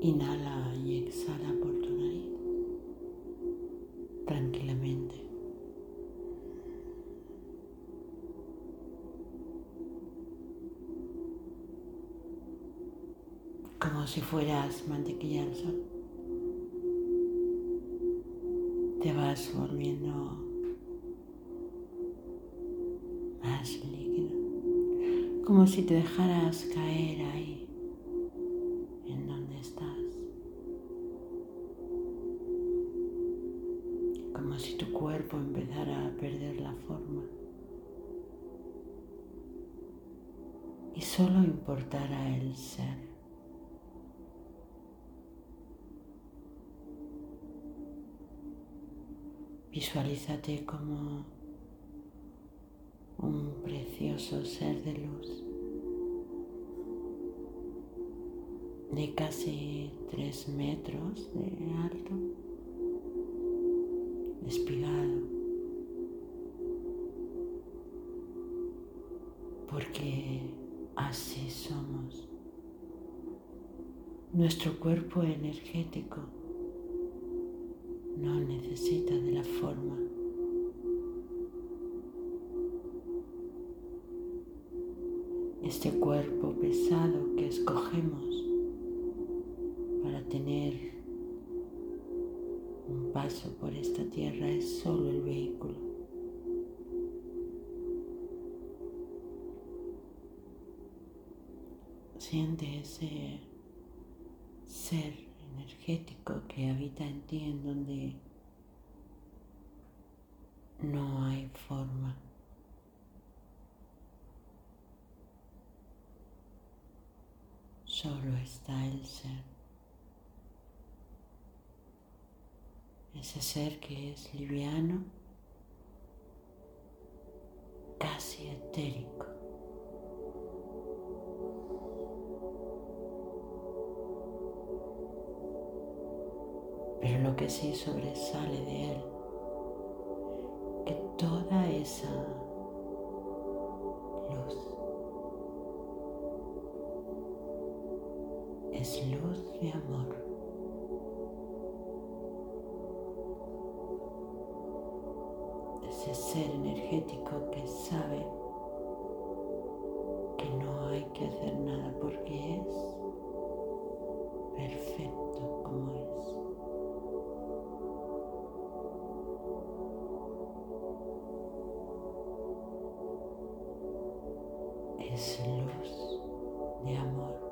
Inhala y exhala por tu nariz tranquilamente. Como si fueras mantequilla al sol. Te vas volviendo más líquido. Como si te dejaras caer ahí cuerpo empezará a perder la forma y solo importará el ser. Visualízate como un precioso ser de luz de casi tres metros de alto porque así somos. Nuestro cuerpo energético no necesita de la forma. Este cuerpo pesado que escogemos para tener un paso por esta tierra es solo el vehículo. Siente ese ser energético que habita en ti en donde no hay forma. Solo está el ser. ese ser que es liviano, casi etérico. Pero lo que sí sobresale de él, que toda esa luz es luz de amor. ser energético que sabe que no hay que hacer nada porque es. Luz de amor.